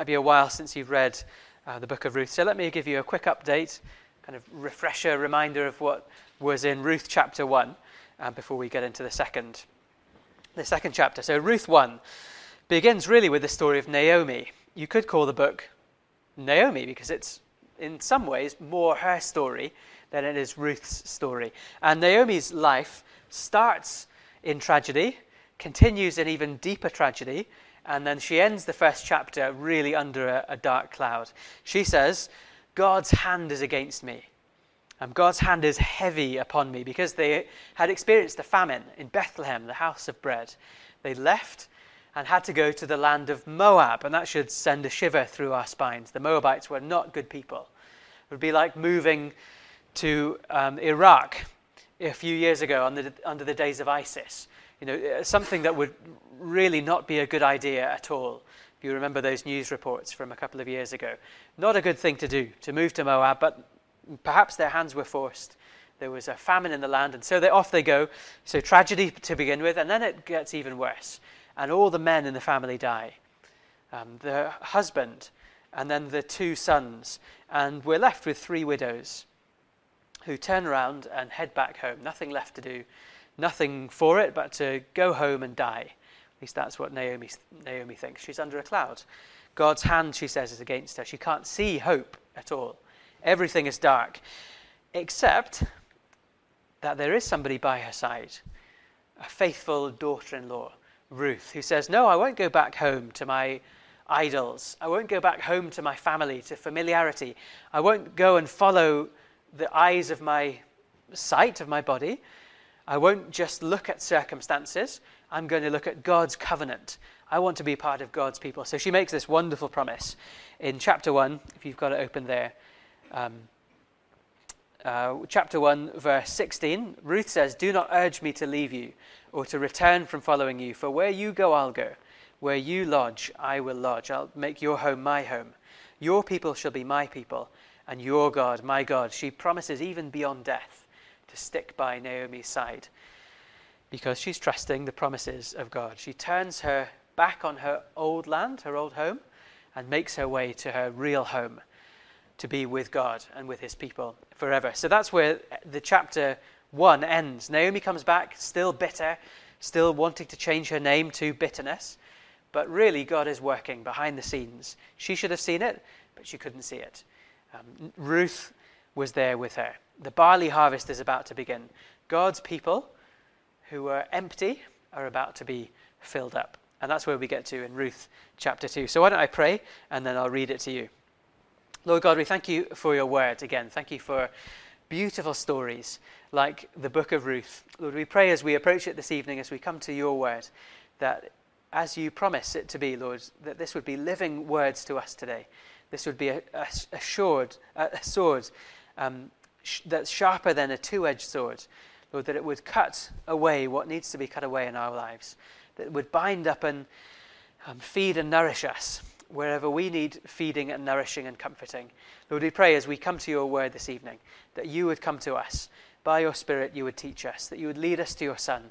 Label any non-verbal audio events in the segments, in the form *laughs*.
might be a while since you've read uh, the book of Ruth. So let me give you a quick update, kind of refresher, reminder of what was in Ruth chapter 1 uh, before we get into the second, the second chapter. So Ruth 1 begins really with the story of Naomi. You could call the book Naomi because it's in some ways more her story than it is Ruth's story. And Naomi's life starts in tragedy, continues in even deeper tragedy, and then she ends the first chapter really under a, a dark cloud. She says, God's hand is against me. Um, God's hand is heavy upon me because they had experienced a famine in Bethlehem, the house of bread. They left and had to go to the land of Moab, and that should send a shiver through our spines. The Moabites were not good people. It would be like moving to um, Iraq a few years ago under, under the days of ISIS. You know, uh, something that would really not be a good idea at all. If you remember those news reports from a couple of years ago, not a good thing to do to move to Moab, but perhaps their hands were forced. There was a famine in the land, and so they, off they go. So tragedy to begin with, and then it gets even worse, and all the men in the family die. Um, the husband, and then the two sons, and we're left with three widows who turn around and head back home. Nothing left to do, nothing for it but to go home and die. At least that's what Naomi, Naomi thinks. She's under a cloud. God's hand, she says, is against her. She can't see hope at all. Everything is dark, except that there is somebody by her side, a faithful daughter in law, Ruth, who says, No, I won't go back home to my idols. I won't go back home to my family, to familiarity. I won't go and follow the eyes of my sight, of my body. I won't just look at circumstances. I'm going to look at God's covenant. I want to be part of God's people. So she makes this wonderful promise in chapter 1, if you've got it open there. Um, uh, chapter 1, verse 16, Ruth says, Do not urge me to leave you or to return from following you, for where you go, I'll go. Where you lodge, I will lodge. I'll make your home my home. Your people shall be my people, and your God, my God. She promises, even beyond death, to stick by Naomi's side because she's trusting the promises of God. She turns her back on her old land, her old home, and makes her way to her real home to be with God and with his people forever. So that's where the chapter 1 ends. Naomi comes back, still bitter, still wanting to change her name to bitterness. But really, God is working behind the scenes. She should have seen it, but she couldn't see it. Um, Ruth was there with her. The barley harvest is about to begin. God's people who were empty are about to be filled up. And that's where we get to in Ruth chapter 2. So why don't I pray and then I'll read it to you. Lord God, we thank you for your word again. Thank you for beautiful stories like the book of Ruth. Lord, we pray as we approach it this evening, as we come to your word, that as you promise it to be, Lord, that this would be living words to us today. This would be a, a, a sword, a, a sword um, sh- that's sharper than a two edged sword. Lord, that it would cut away what needs to be cut away in our lives, that it would bind up and um, feed and nourish us wherever we need feeding and nourishing and comforting. Lord, we pray as we come to your word this evening that you would come to us. By your Spirit, you would teach us, that you would lead us to your Son,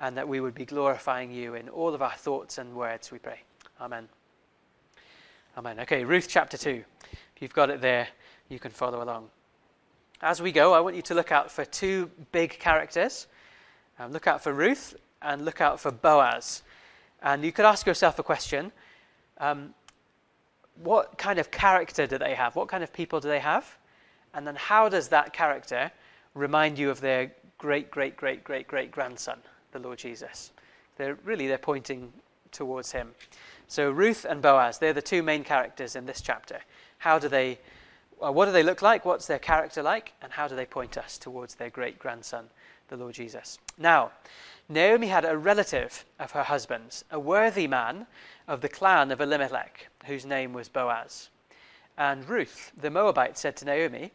and that we would be glorifying you in all of our thoughts and words, we pray. Amen. Amen. Okay, Ruth chapter 2. If you've got it there, you can follow along. As we go, I want you to look out for two big characters. Um, look out for Ruth and look out for Boaz. And you could ask yourself a question um, what kind of character do they have? What kind of people do they have? And then how does that character remind you of their great, great, great, great, great grandson, the Lord Jesus? They're really they're pointing towards him. So Ruth and Boaz, they're the two main characters in this chapter. How do they, well, what do they look like? What's their character like? And how do they point us towards their great grandson, the Lord Jesus? Now, Naomi had a relative of her husband's, a worthy man of the clan of Elimelech, whose name was Boaz. And Ruth, the Moabite, said to Naomi,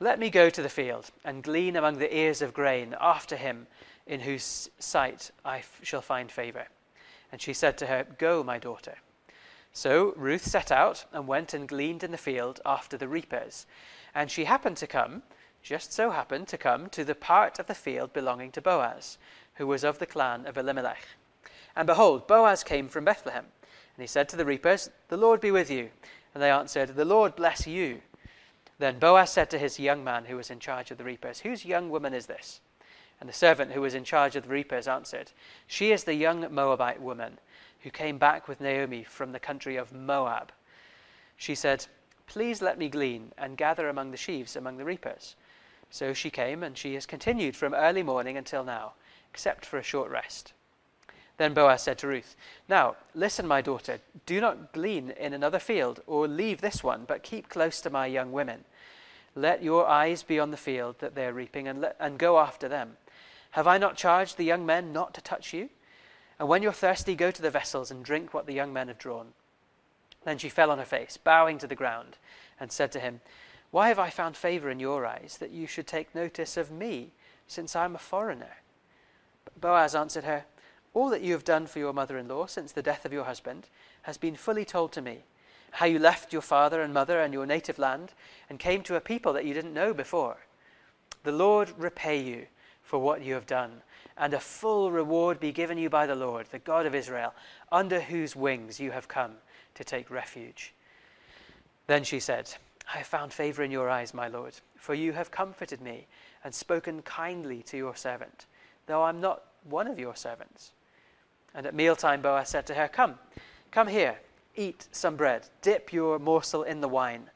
Let me go to the field and glean among the ears of grain after him in whose sight I f- shall find favor. And she said to her, Go, my daughter. So Ruth set out and went and gleaned in the field after the reapers. And she happened to come, just so happened to come, to the part of the field belonging to Boaz, who was of the clan of Elimelech. And behold, Boaz came from Bethlehem, And he said to the reapers, The Lord be with you. And they answered, The Lord bless you. Then Boaz said to his young man who was in charge of the reapers, Whose young woman is this? And the servant who was in charge of the reapers answered, She is the young Moabite woman who came back with Naomi from the country of Moab. She said, Please let me glean and gather among the sheaves among the reapers. So she came, and she has continued from early morning until now, except for a short rest. Then Boaz said to Ruth, Now, listen, my daughter, do not glean in another field, or leave this one, but keep close to my young women. Let your eyes be on the field that they are reaping, and, let, and go after them. Have I not charged the young men not to touch you? And when you're thirsty, go to the vessels and drink what the young men have drawn. Then she fell on her face, bowing to the ground, and said to him, Why have I found favor in your eyes, that you should take notice of me, since I am a foreigner? Boaz answered her, all that you have done for your mother in law since the death of your husband has been fully told to me. How you left your father and mother and your native land and came to a people that you didn't know before. The Lord repay you for what you have done, and a full reward be given you by the Lord, the God of Israel, under whose wings you have come to take refuge. Then she said, I have found favor in your eyes, my Lord, for you have comforted me and spoken kindly to your servant, though I'm not one of your servants. And at mealtime, Boaz said to her, Come, come here, eat some bread, dip your morsel in the wine.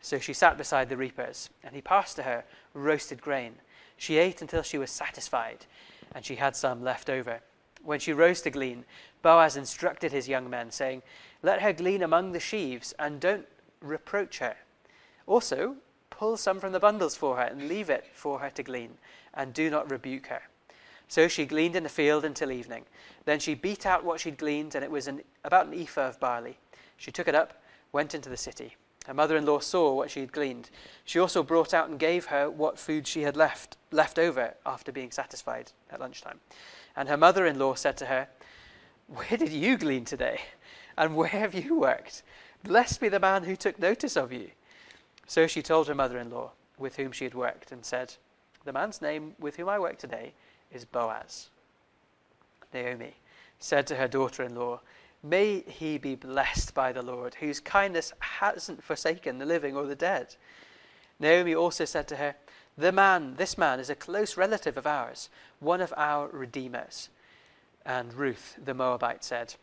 So she sat beside the reapers, and he passed to her roasted grain. She ate until she was satisfied, and she had some left over. When she rose to glean, Boaz instructed his young men, saying, Let her glean among the sheaves, and don't reproach her. Also, pull some from the bundles for her, and leave it for her to glean, and do not rebuke her. So she gleaned in the field until evening. Then she beat out what she'd gleaned, and it was an, about an ephah of barley. She took it up, went into the city. Her mother in law saw what she had gleaned. She also brought out and gave her what food she had left, left over after being satisfied at lunchtime. And her mother in law said to her, Where did you glean today? And where have you worked? Blessed be the man who took notice of you. So she told her mother in law with whom she had worked, and said, The man's name with whom I work today is Boaz. Naomi said to her daughter in law, May he be blessed by the Lord, whose kindness hasn't forsaken the living or the dead. Naomi also said to her, The man, this man, is a close relative of ours, one of our redeemers. And Ruth the Moabite said,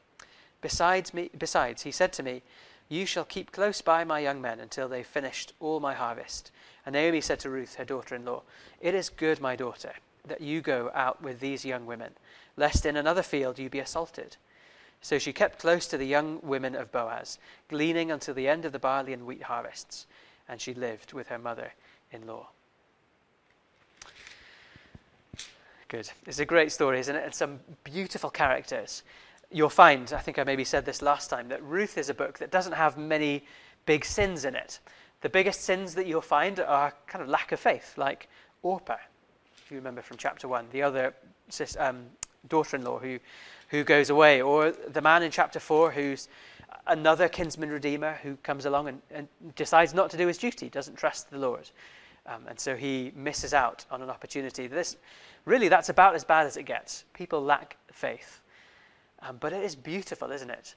Besides, me, besides, he said to me, You shall keep close by my young men until they've finished all my harvest. And Naomi said to Ruth, her daughter in law, It is good, my daughter that you go out with these young women, lest in another field you be assaulted. So she kept close to the young women of Boaz, gleaning until the end of the barley and wheat harvests, and she lived with her mother in law. Good. It's a great story, isn't it? And some beautiful characters. You'll find, I think I maybe said this last time, that Ruth is a book that doesn't have many big sins in it. The biggest sins that you'll find are kind of lack of faith, like Orpah if you remember from chapter 1, the other um, daughter in law who, who goes away, or the man in chapter 4 who's another kinsman redeemer who comes along and, and decides not to do his duty, doesn't trust the Lord. Um, and so he misses out on an opportunity. This, really, that's about as bad as it gets. People lack faith. Um, but it is beautiful, isn't it?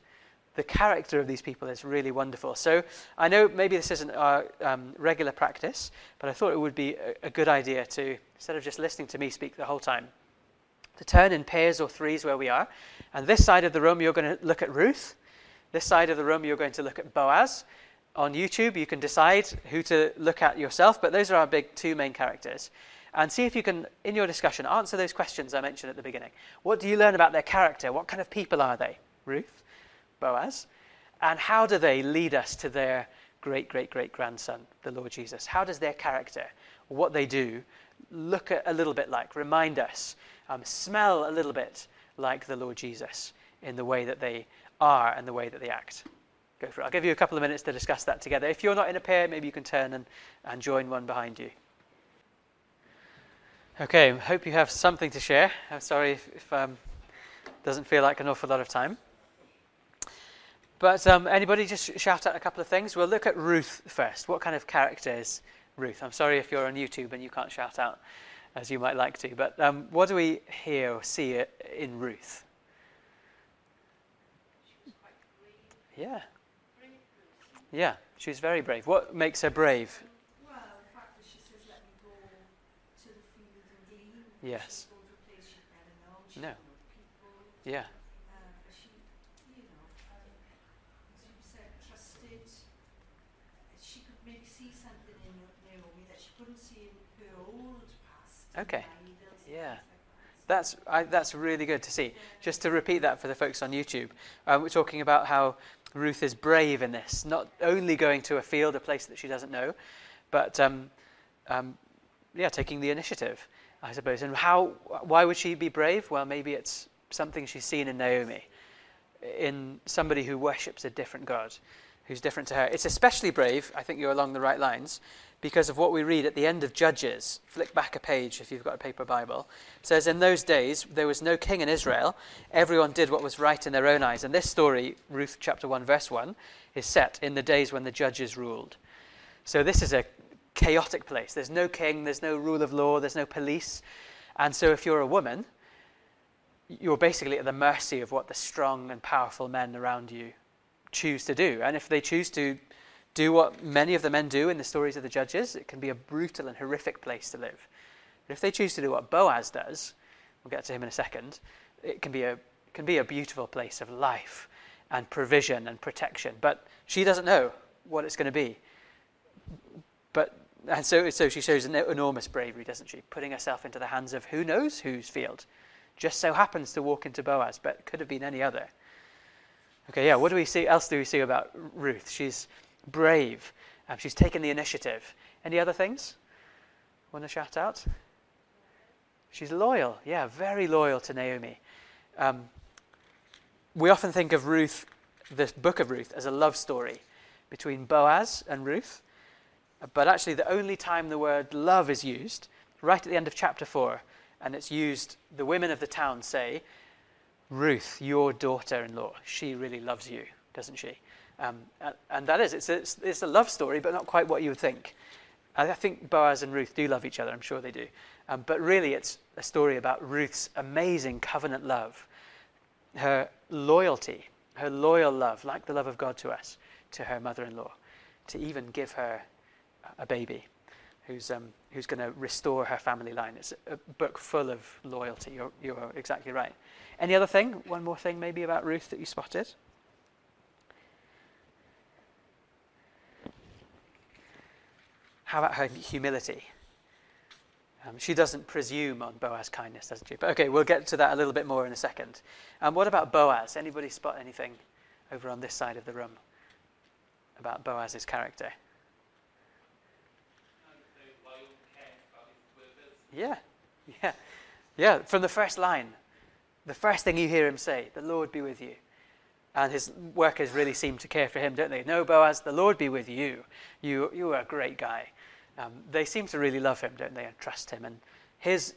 the character of these people is really wonderful. So I know maybe this isn't our um, regular practice, but I thought it would be a, a, good idea to, instead of just listening to me speak the whole time, to turn in pairs or threes where we are. And this side of the room, you're going to look at Ruth. This side of the room, you're going to look at Boaz. On YouTube, you can decide who to look at yourself, but those are our big two main characters. And see if you can, in your discussion, answer those questions I mentioned at the beginning. What do you learn about their character? What kind of people are they? Ruth? Boaz. And how do they lead us to their great, great, great grandson, the Lord Jesus? How does their character, what they do, look a little bit like, remind us, um, smell a little bit like the Lord Jesus in the way that they are and the way that they act? Go for it. I'll give you a couple of minutes to discuss that together. If you're not in a pair, maybe you can turn and, and join one behind you. Okay, hope you have something to share. I'm sorry if, um, doesn't feel like an awful lot of time. But um, anybody just shout out a couple of things? We'll look at Ruth first. What kind of character is Ruth? I'm sorry if you're on YouTube and you can't shout out as you might like to, but um, what do we hear or see in Ruth? Yeah. Yeah, she's very brave. What makes her brave? Well, the fact that she says, let me go to the field and glean. Yes. She's going to a place she'd never know. She'd No. people. Yeah. Um, but she, you know, um, as you said, trusted. She could maybe see something in Naomi that she couldn't see in her old past. in Okay. Yeah. That's, I, that's really good to see. Just to repeat that for the folks on YouTube, um, we're talking about how Ruth is brave in this, not only going to a field, a place that she doesn't know, but um, um, yeah, taking the initiative, I suppose. And how? Why would she be brave? Well, maybe it's something she's seen in Naomi, in somebody who worships a different God, who's different to her. It's especially brave. I think you're along the right lines. Because of what we read at the end of Judges, flick back a page if you've got a paper Bible. It says, In those days there was no king in Israel. Everyone did what was right in their own eyes. And this story, Ruth chapter 1, verse 1, is set in the days when the judges ruled. So this is a chaotic place. There's no king, there's no rule of law, there's no police. And so if you're a woman, you're basically at the mercy of what the strong and powerful men around you choose to do. And if they choose to do what many of the men do in the stories of the judges, it can be a brutal and horrific place to live. But if they choose to do what Boaz does, we'll get to him in a second, it can be a, can be a beautiful place of life and provision and protection. But she doesn't know what it's going to be. But and so, so she shows an enormous bravery, doesn't she? Putting herself into the hands of who knows whose field. Just so happens to walk into Boaz, but could have been any other. Okay, yeah, what do we see else do we see about Ruth? She's brave. Um, she's taken the initiative. Any other things? Want to shout out? She's loyal. Yeah, very loyal to Naomi. Um, we often think of Ruth, the book of Ruth, as a love story between Boaz and Ruth. But actually, the only time the word love is used, right at the end of chapter 4, and it's used, the women of the town say, Ruth, your daughter in law, she really loves you, doesn't she? Um, and, that is, it's a, it's a love story, but not quite what you would think. I think Boaz and Ruth do love each other, I'm sure they do. Um, but really, it's a story about Ruth's amazing covenant love, her loyalty, her loyal love, like the love of God to us, to her mother in law, to even give her a baby who's, um, who's going to restore her family line. It's a, book full of loyalty. You're, you're exactly right. Any other thing? One more thing, maybe, about Ruth that you spotted? How about her humility? Um, she doesn't presume on Boaz's kindness, doesn't she? But okay, we'll get to that a little bit more in a second. Um, what about Boaz? Anybody spot anything over on this side of the room about Boaz's character? Yeah, *laughs* yeah, yeah. From the first line, the first thing you hear him say, "The Lord be with you," and his workers really seem to care for him, don't they? No, Boaz, the Lord be with you. You, you are a great guy. Um, they seem to really love him, don't they, and trust him. And his,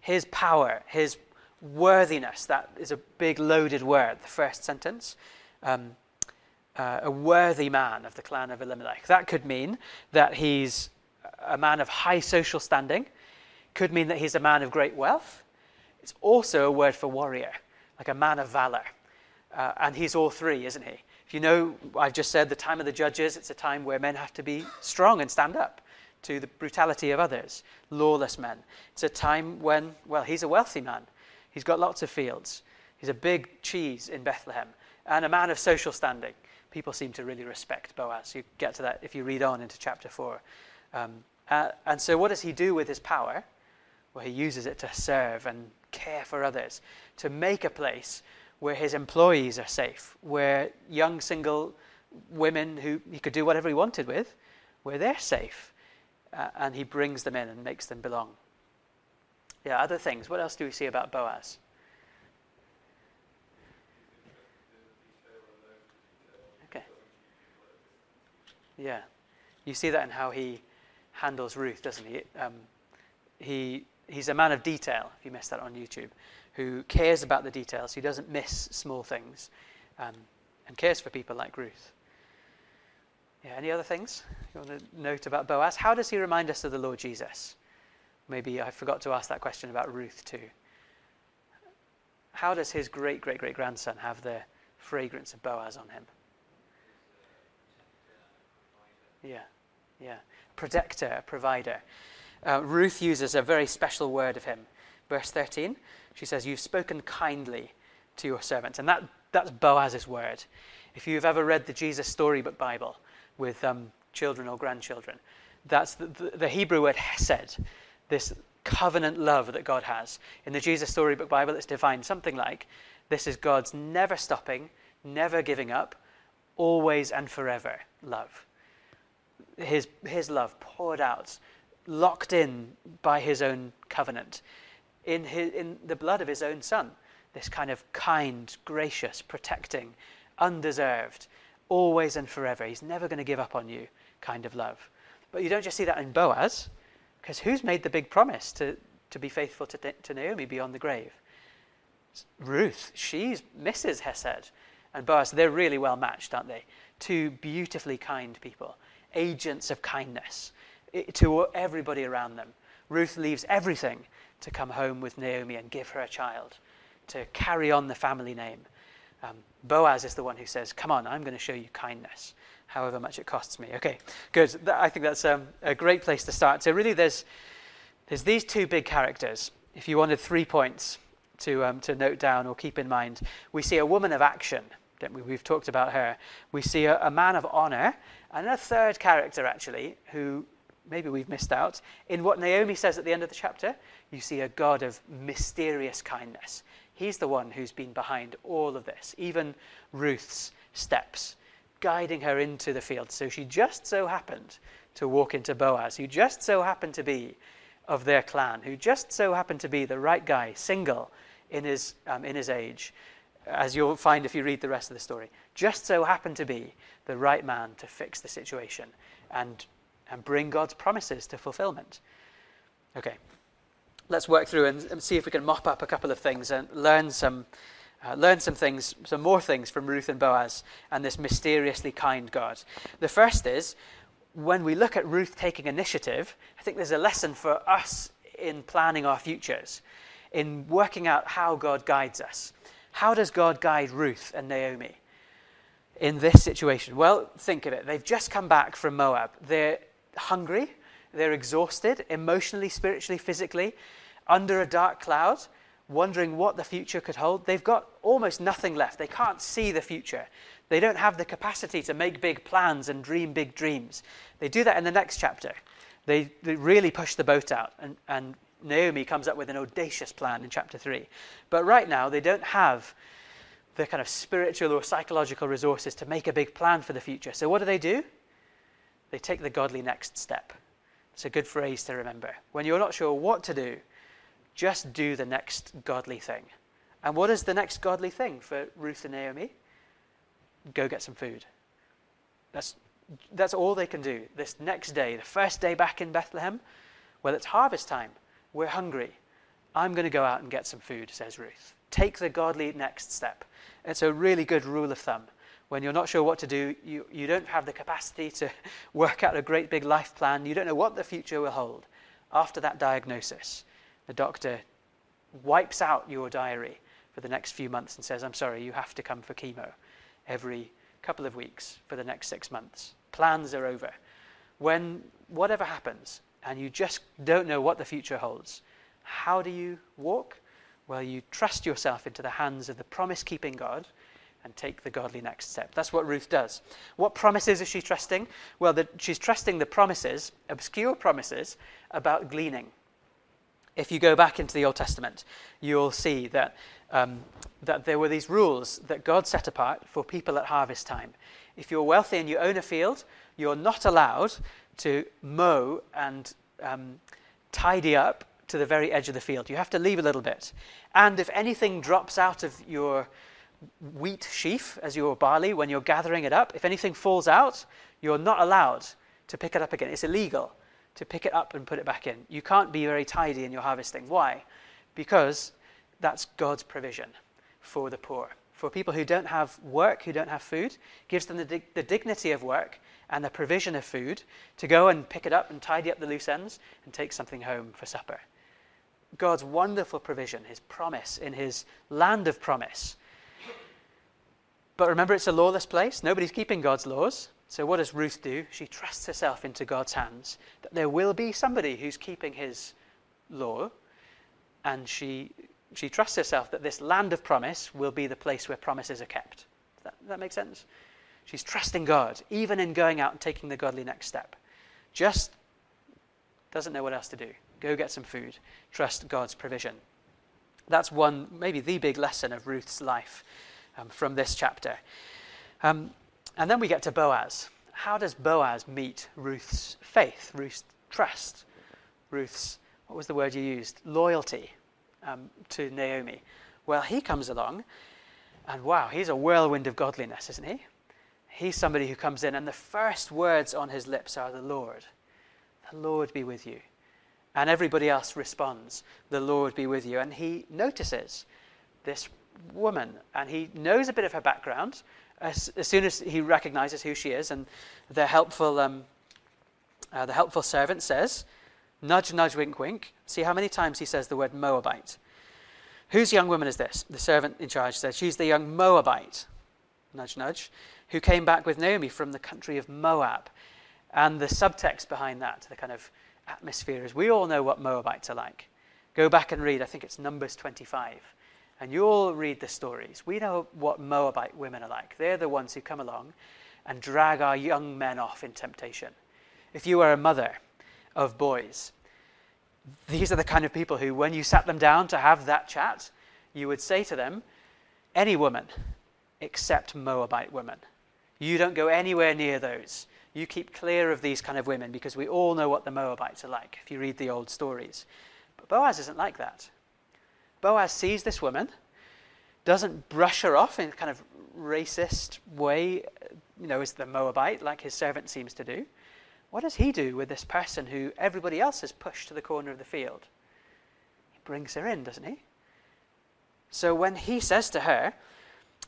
his power, his worthiness, that is a big loaded word, the first sentence. Um, uh, a worthy man of the clan of Elimelech. That could mean that he's a man of high social standing, could mean that he's a man of great wealth. It's also a word for warrior, like a man of valor. Uh, and he's all three, isn't he? If you know, I've just said the time of the judges, it's a time where men have to be strong and stand up to the brutality of others, lawless men. It's a time when, well, he's a wealthy man. He's got lots of fields. He's a big cheese in Bethlehem and a man of social standing. People seem to really respect Boaz. You get to that if you read on into chapter 4. Um, uh, and so, what does he do with his power? Well, he uses it to serve and care for others, to make a place where his employees are safe, where young single women who he could do whatever he wanted with, where they're safe. Uh, and he brings them in and makes them belong. Yeah, other things. What else do we see about Boaz? Okay. Yeah. You see that in how he handles Ruth, doesn't he? Um, he he's a man of detail, if you missed that on YouTube, who cares about the details. He doesn't miss small things um, and cares for people like Ruth. Yeah, any other things you want to note about Boaz? How does he remind us of the Lord Jesus? Maybe I forgot to ask that question about Ruth too. How does his great great great grandson have the fragrance of Boaz on him? Yeah, yeah. Protector, provider. Uh, Ruth uses a very special word of him. Verse 13, she says, You've spoken kindly to your servant. And that, that's Boaz's word. If you've ever read the Jesus Storybook Bible with um, children or grandchildren, that's the, the, the Hebrew word hesed, this covenant love that God has. In the Jesus Storybook Bible, it's defined something like this is God's never stopping, never giving up, always and forever love. His, his love poured out, locked in by his own covenant, in, his, in the blood of his own son. This kind of kind, gracious, protecting, undeserved, always and forever. He's never going to give up on you kind of love. But you don't just see that in Boaz, because who's made the big promise to, to be faithful to, to Naomi beyond the grave? It's Ruth. She's Mrs. Hesed. And Boaz, they're really well matched, aren't they? Two beautifully kind people, agents of kindness to everybody around them. Ruth leaves everything to come home with Naomi and give her a child, to carry on the family name. Um, Boaz is the one who says, Come on, I'm going to show you kindness however much it costs me. Okay, good. I think that's um, a great place to start. So, really, there's, there's these two big characters. If you wanted three points to, um, to note down or keep in mind, we see a woman of action. We? We've talked about her. We see a, a man of honor, and a third character, actually, who maybe we've missed out. In what Naomi says at the end of the chapter, you see a God of mysterious kindness. He's the one who's been behind all of this, even Ruth's steps guiding her into the field. So she just so happened to walk into Boaz, who just so happened to be of their clan, who just so happened to be the right guy, single in his, um, in his age, as you'll find if you read the rest of the story, just so happened to be the right man to fix the situation and, and bring God's promises to fulfillment. Okay, let's work through and, and see if we can mop up a couple of things and learn some uh, learn some things, some more things from Ruth and Boaz and this mysteriously kind God. The first is when we look at Ruth taking initiative, I think there's a lesson for us in planning our futures, in working out how God guides us. How does God guide Ruth and Naomi in this situation? Well, think of it. They've just come back from Moab. They're hungry, they're exhausted, emotionally, spiritually, physically, under a dark cloud wondering what the future could hold, they've got almost nothing left. They can't see the future. They don't have the capacity to make big plans and dream big dreams. They do that in the next chapter. They, they really push the boat out, and, and Naomi comes up with an audacious plan in chapter 3. But right now, they don't have the kind of spiritual or psychological resources to make a big plan for the future. So, what do they do? They take the godly next step. It's a good phrase to remember. When you're not sure what to do, just do the next godly thing. And what is the next godly thing for Ruth and Naomi? Go get some food. That's, that's all they can do. This next day, the first day back in Bethlehem, well, it's harvest time. We're hungry. I'm going to go out and get some food, says Ruth. Take the godly next step. It's a really good rule of thumb. When you're not sure what to do, you, you don't have the capacity to *laughs* work out a great big life plan, you don't know what the future will hold. After that diagnosis, the doctor wipes out your diary for the next few months and says, I'm sorry, you have to come for chemo every couple of weeks for the next six months. Plans are over. When whatever happens and you just don't know what the future holds, how do you walk? Well, you trust yourself into the hands of the promise keeping God and take the godly next step. That's what Ruth does. What promises is she trusting? Well, the, she's trusting the promises, obscure promises, about gleaning if you go back into the Old Testament, you'll see that, um, that there were these rules that God set apart for people at harvest time. If you're wealthy and you own a field, you're not allowed to mow and um, tidy up to the very edge of the field. You have to leave a little bit. And if anything drops out of your wheat sheaf as your barley when you're gathering it up, if anything falls out, you're not allowed to pick it up again. It's illegal to pick it up and put it back in. You can't be very tidy in your harvesting. Why? Because that's God's provision for the poor. For people who don't have work, who don't have food, gives them the, dig- the dignity of work and the provision of food to go and pick it up and tidy up the loose ends and take something home for supper. God's wonderful provision, his promise in his land of promise. But remember, it's a lawless place. Nobody's keeping God's laws. So, what does Ruth do? She trusts herself into God's hands, that there will be somebody who's keeping his law, and she, she trusts herself that this land of promise will be the place where promises are kept. Does that, does that make sense? She's trusting God, even in going out and taking the godly next step. Just doesn't know what else to do. Go get some food. Trust God's provision. That's one, maybe the big lesson of Ruth's life um, from this chapter. Um, and then we get to Boaz. How does Boaz meet Ruth's faith, Ruth's trust, Ruth's, what was the word you used? Loyalty um, to Naomi. Well, he comes along, and wow, he's a whirlwind of godliness, isn't he? He's somebody who comes in, and the first words on his lips are the Lord. The Lord be with you. And everybody else responds, The Lord be with you. And he notices this woman, and he knows a bit of her background as, as soon as he recognizes who she is. And the helpful, um, uh, the helpful servant says, Nudge, nudge, wink, wink. See how many times he says the word Moabite. Whose young woman is this? The servant in charge says, She's the young Moabite. Nudge, nudge. Who came back with Naomi from the country of Moab. And the subtext behind that, the kind of atmosphere, is we all know what Moabites are like. Go back and read, I think it's Numbers 25. And you'll read the stories. We know what Moabite women are like. They're the ones who come along and drag our young men off in temptation. If you are a mother of boys, these are the kind of people who, when you sat them down to have that chat, you would say to them, Any woman except Moabite women. You don't go anywhere near those. You keep clear of these kind of women because we all know what the Moabites are like if you read the old stories. But Boaz isn't like that. Boaz sees this woman, doesn't brush her off in a kind of racist way, you know, as the Moabite, like his servant seems to do. What does he do with this person who everybody else has pushed to the corner of the field? He brings her in, doesn't he? So when he says to her,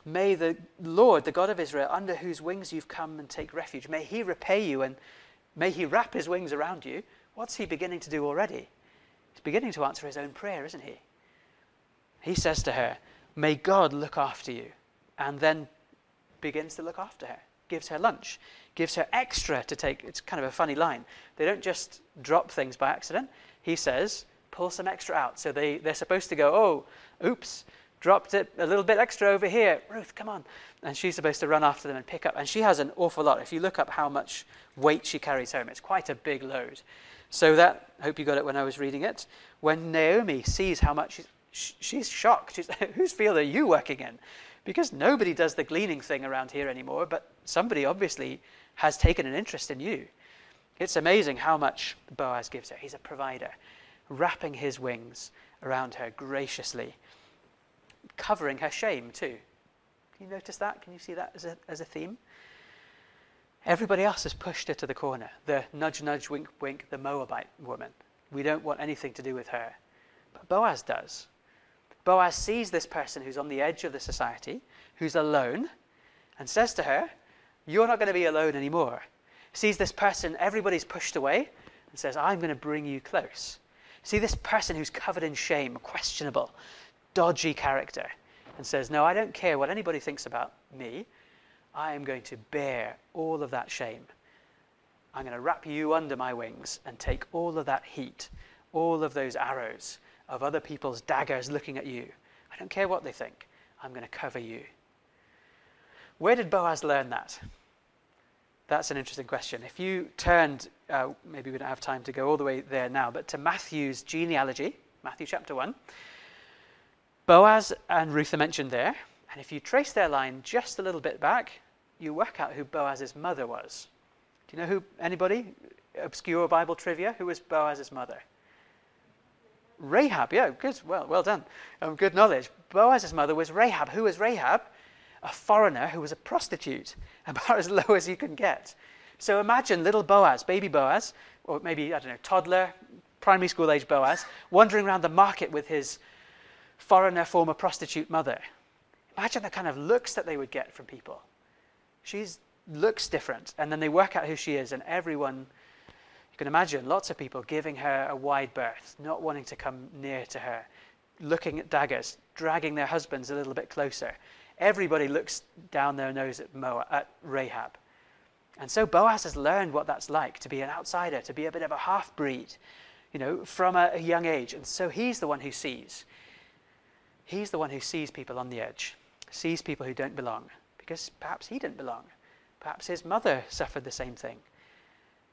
May the Lord, the God of Israel, under whose wings you've come and take refuge, may he repay you and may he wrap his wings around you. What's he beginning to do already? He's beginning to answer his own prayer, isn't he? He says to her, May God look after you. And then begins to look after her, gives her lunch, gives her extra to take. It's kind of a funny line. They don't just drop things by accident. He says, Pull some extra out. So they, they're supposed to go, Oh, oops, dropped it a little bit extra over here. Ruth, come on. And she's supposed to run after them and pick up. And she has an awful lot. If you look up how much weight she carries home, it's quite a big load. So that, hope you got it when I was reading it. When Naomi sees how much she's shocked. She's, *laughs* whose field are you working in? Because nobody does the gleaning thing around here anymore, but somebody obviously has taken an interest in you. It's amazing how much Boaz gives her. He's a provider, wrapping his wings around her graciously, covering her shame too. Can you notice that? Can you see that as a, as a theme? Everybody else has pushed her to the corner. The nudge, nudge, wink, wink, the Moabite woman. We don't want anything to do with her. But Boaz does. Boaz sees this person who's on the edge of the society, who's alone, and says to her, You're not going to be alone anymore. Sees this person, everybody's pushed away, and says, I'm going to bring you close. See this person who's covered in shame, questionable, dodgy character, and says, No, I don't care what anybody thinks about me. I am going to bear all of that shame. I'm going to wrap you under my wings and take all of that heat, all of those arrows, of other people's daggers looking at you. I don't care what they think. I'm going to cover you. Where did Boaz learn that? That's an interesting question. If you turned, uh, maybe we don't have time to go all the way there now, but to Matthew's genealogy, Matthew chapter 1, Boaz and Ruth are mentioned there. And if you trace their line just a little bit back, you work out who Boaz's mother was. Do you know who, anybody? Obscure Bible trivia? Who was Boaz's mother? Rahab, yeah, good, well, well done. Um, good knowledge. Boaz's mother was Rahab. Who was Rahab? A foreigner who was a prostitute, *laughs* about as low as you can get. So imagine little Boaz, baby Boaz, or maybe, I don't know, toddler, primary school age Boaz, wandering around the market with his foreigner, former prostitute mother. Imagine the kind of looks that they would get from people. She looks different, and then they work out who she is, and everyone can imagine lots of people giving her a wide berth, not wanting to come near to her, looking at daggers, dragging their husbands a little bit closer. Everybody looks down their nose at, Moab, at Rahab. And so Boaz has learned what that's like to be an outsider, to be a bit of a half breed, you know, from a, a young age. And so he's the one who sees. He's the one who sees people on the edge, sees people who don't belong, because perhaps he didn't belong. Perhaps his mother suffered the same thing.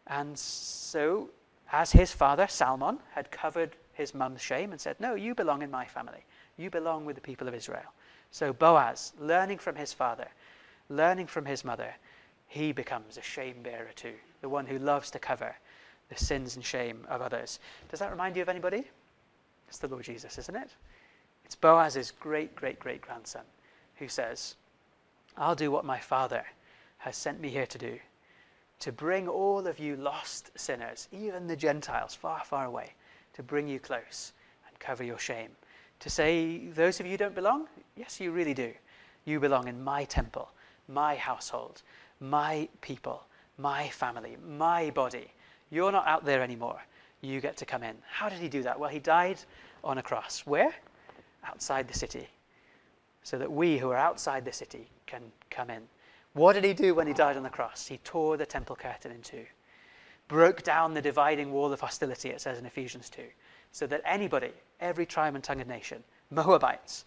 And so, as his father, Salmon, had covered his mum's shame and said, No, you belong in my family. You belong with the people of Israel. So, Boaz, learning from his father, learning from his mother, he becomes a shame bearer too, the one who loves to cover the sins and shame of others. Does that remind you of anybody? It's the Lord Jesus, isn't it? It's Boaz's great, great, great grandson who says, I'll do what my father has sent me here to do, to bring all of you lost sinners, even the Gentiles far, far away, to bring you close and cover your shame. To say, those of you who don't belong, yes, you really do. You belong in my temple, my household, my people, my family, my body. You're not out there anymore. You get to come in. How did he do that? Well, he died on a cross. Where? Outside the city. So that we who are outside the city can come in. What did he do when he died on the cross? He tore the temple curtain in two, broke down the dividing wall of hostility, it says in Ephesians 2, so that anybody, every tribe and tongue and nation, Moabites,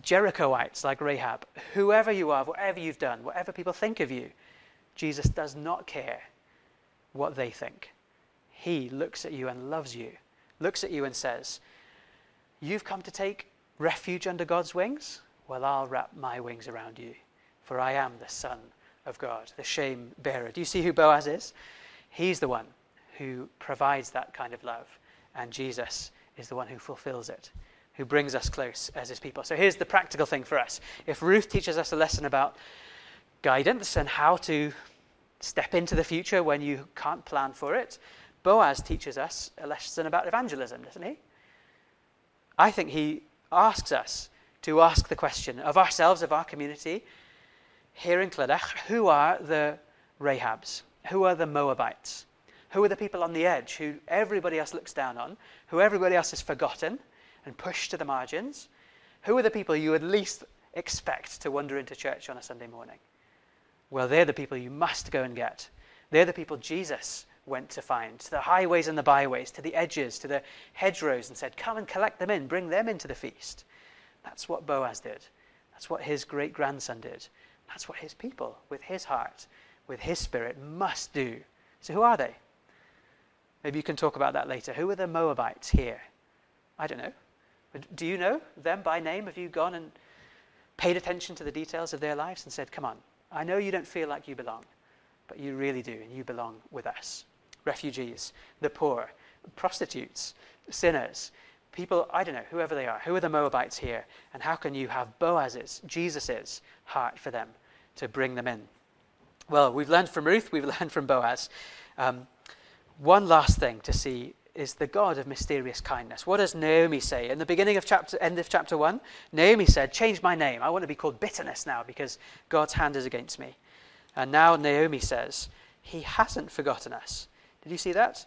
Jerichoites like Rahab, whoever you are, whatever you've done, whatever people think of you, Jesus does not care what they think. He looks at you and loves you, looks at you and says, You've come to take refuge under God's wings? Well, I'll wrap my wings around you, for I am the Son of God, the shame bearer. Do you see who Boaz is? He's the one who provides that kind of love, and Jesus is the one who fulfills it who brings us close as his people. So here's the practical thing for us. If Ruth teaches us a lesson about guidance and how to step into the future when you can't plan for it, Boaz teaches us a lesson about evangelism, doesn't he? I think he asks us to ask the question of ourselves, of our community, here in Clydach, who are the Rahabs? Who are the Moabites? Who are the people on the edge who everybody else looks down on, who everybody else has forgotten, and pushed to the margins, who are the people you at least expect to wander into church on a Sunday morning? Well, they're the people you must go and get. They're the people Jesus went to find, to the highways and the byways, to the edges, to the hedgerows, and said, Come and collect them in, bring them into the feast. That's what Boaz did. That's what his great grandson did. That's what his people, with his heart, with his spirit, must do. So, who are they? Maybe you can talk about that later. Who are the Moabites here? I don't know. Do you know them by name? Have you gone and paid attention to the details of their lives and said, Come on, I know you don't feel like you belong, but you really do, and you belong with us. Refugees, the poor, prostitutes, sinners, people, I don't know, whoever they are. Who are the Moabites here? And how can you have Boaz's, Jesus's heart for them to bring them in? Well, we've learned from Ruth, we've *laughs* learned from Boaz. Um, one last thing to see is the God of mysterious kindness. What does Naomi say? In the beginning of chapter, end of chapter 1, Naomi said, Change my name. I want to be called bitterness now because God's hand is against me. And now Naomi says, He hasn't forgotten us. Did you see that?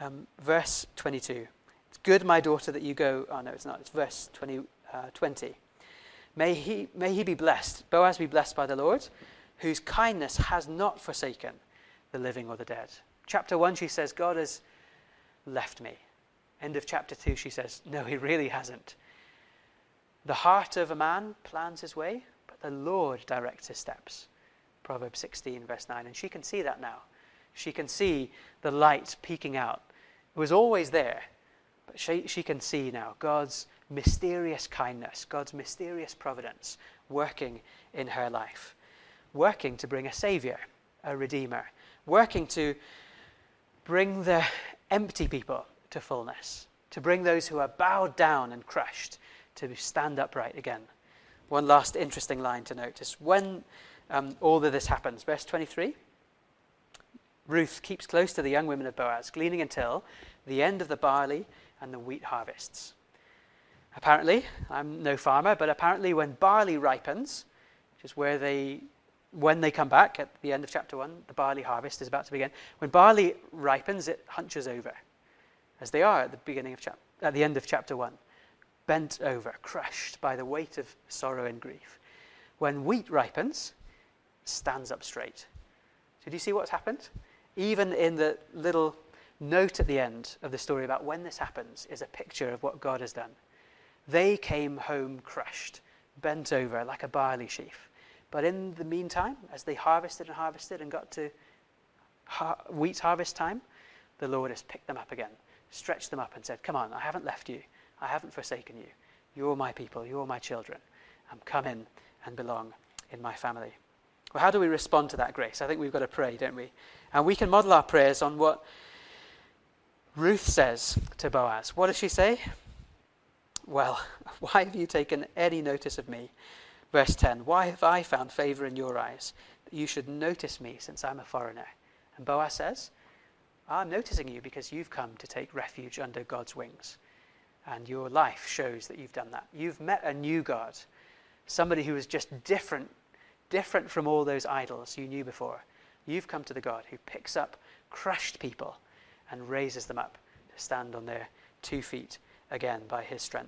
Um, verse 22. It's good, my daughter, that you go. Oh, no, it's not. It's verse 20. Uh, 20. May, he, may he be blessed, Boaz be blessed by the Lord, whose kindness has not forsaken the living or the dead. Chapter 1, she says, God has left me. End of chapter 2, she says, No, he really hasn't. The heart of a man plans his way, but the Lord directs his steps. Proverbs 16, verse 9. And she can see that now. She can see the light peeking out. It was always there, but she, she can see now God's mysterious kindness, God's mysterious providence working in her life, working to bring a Savior, a Redeemer, working to bring the empty people to fullness, to bring those who are bowed down and crushed to stand upright again. One last interesting line to notice when um, all of this happens, verse 23 Ruth keeps close to the young women of Boaz, gleaning until the end of the barley and the wheat harvests. Apparently, I'm no farmer, but apparently, when barley ripens, which is where they when they come back at the end of chapter 1, the barley harvest is about to begin. When barley ripens, it hunches over, as they are at the beginning of chap- at the end of chapter 1, bent over, crushed by the weight of sorrow and grief. When wheat ripens, stands up straight. Did you see what's happened? Even in the little note at the end of the story about when this happens is a picture of what God has done. They came home crushed, bent over like a barley sheaf. But in the meantime, as they harvested and harvested and got to har- wheat harvest time, the Lord has picked them up again, stretched them up, and said, Come on, I haven't left you. I haven't forsaken you. You're my people. You're my children. Um, come in and belong in my family. Well, how do we respond to that grace? I think we've got to pray, don't we? And we can model our prayers on what Ruth says to Boaz. What does she say? Well, *laughs* why have you taken any notice of me? Verse 10 Why have I found favor in your eyes that you should notice me since I'm a foreigner? And Boaz says, I'm noticing you because you've come to take refuge under God's wings. And your life shows that you've done that. You've met a new God, somebody who is just different, different from all those idols you knew before. You've come to the God who picks up crushed people and raises them up to stand on their two feet again by his strength.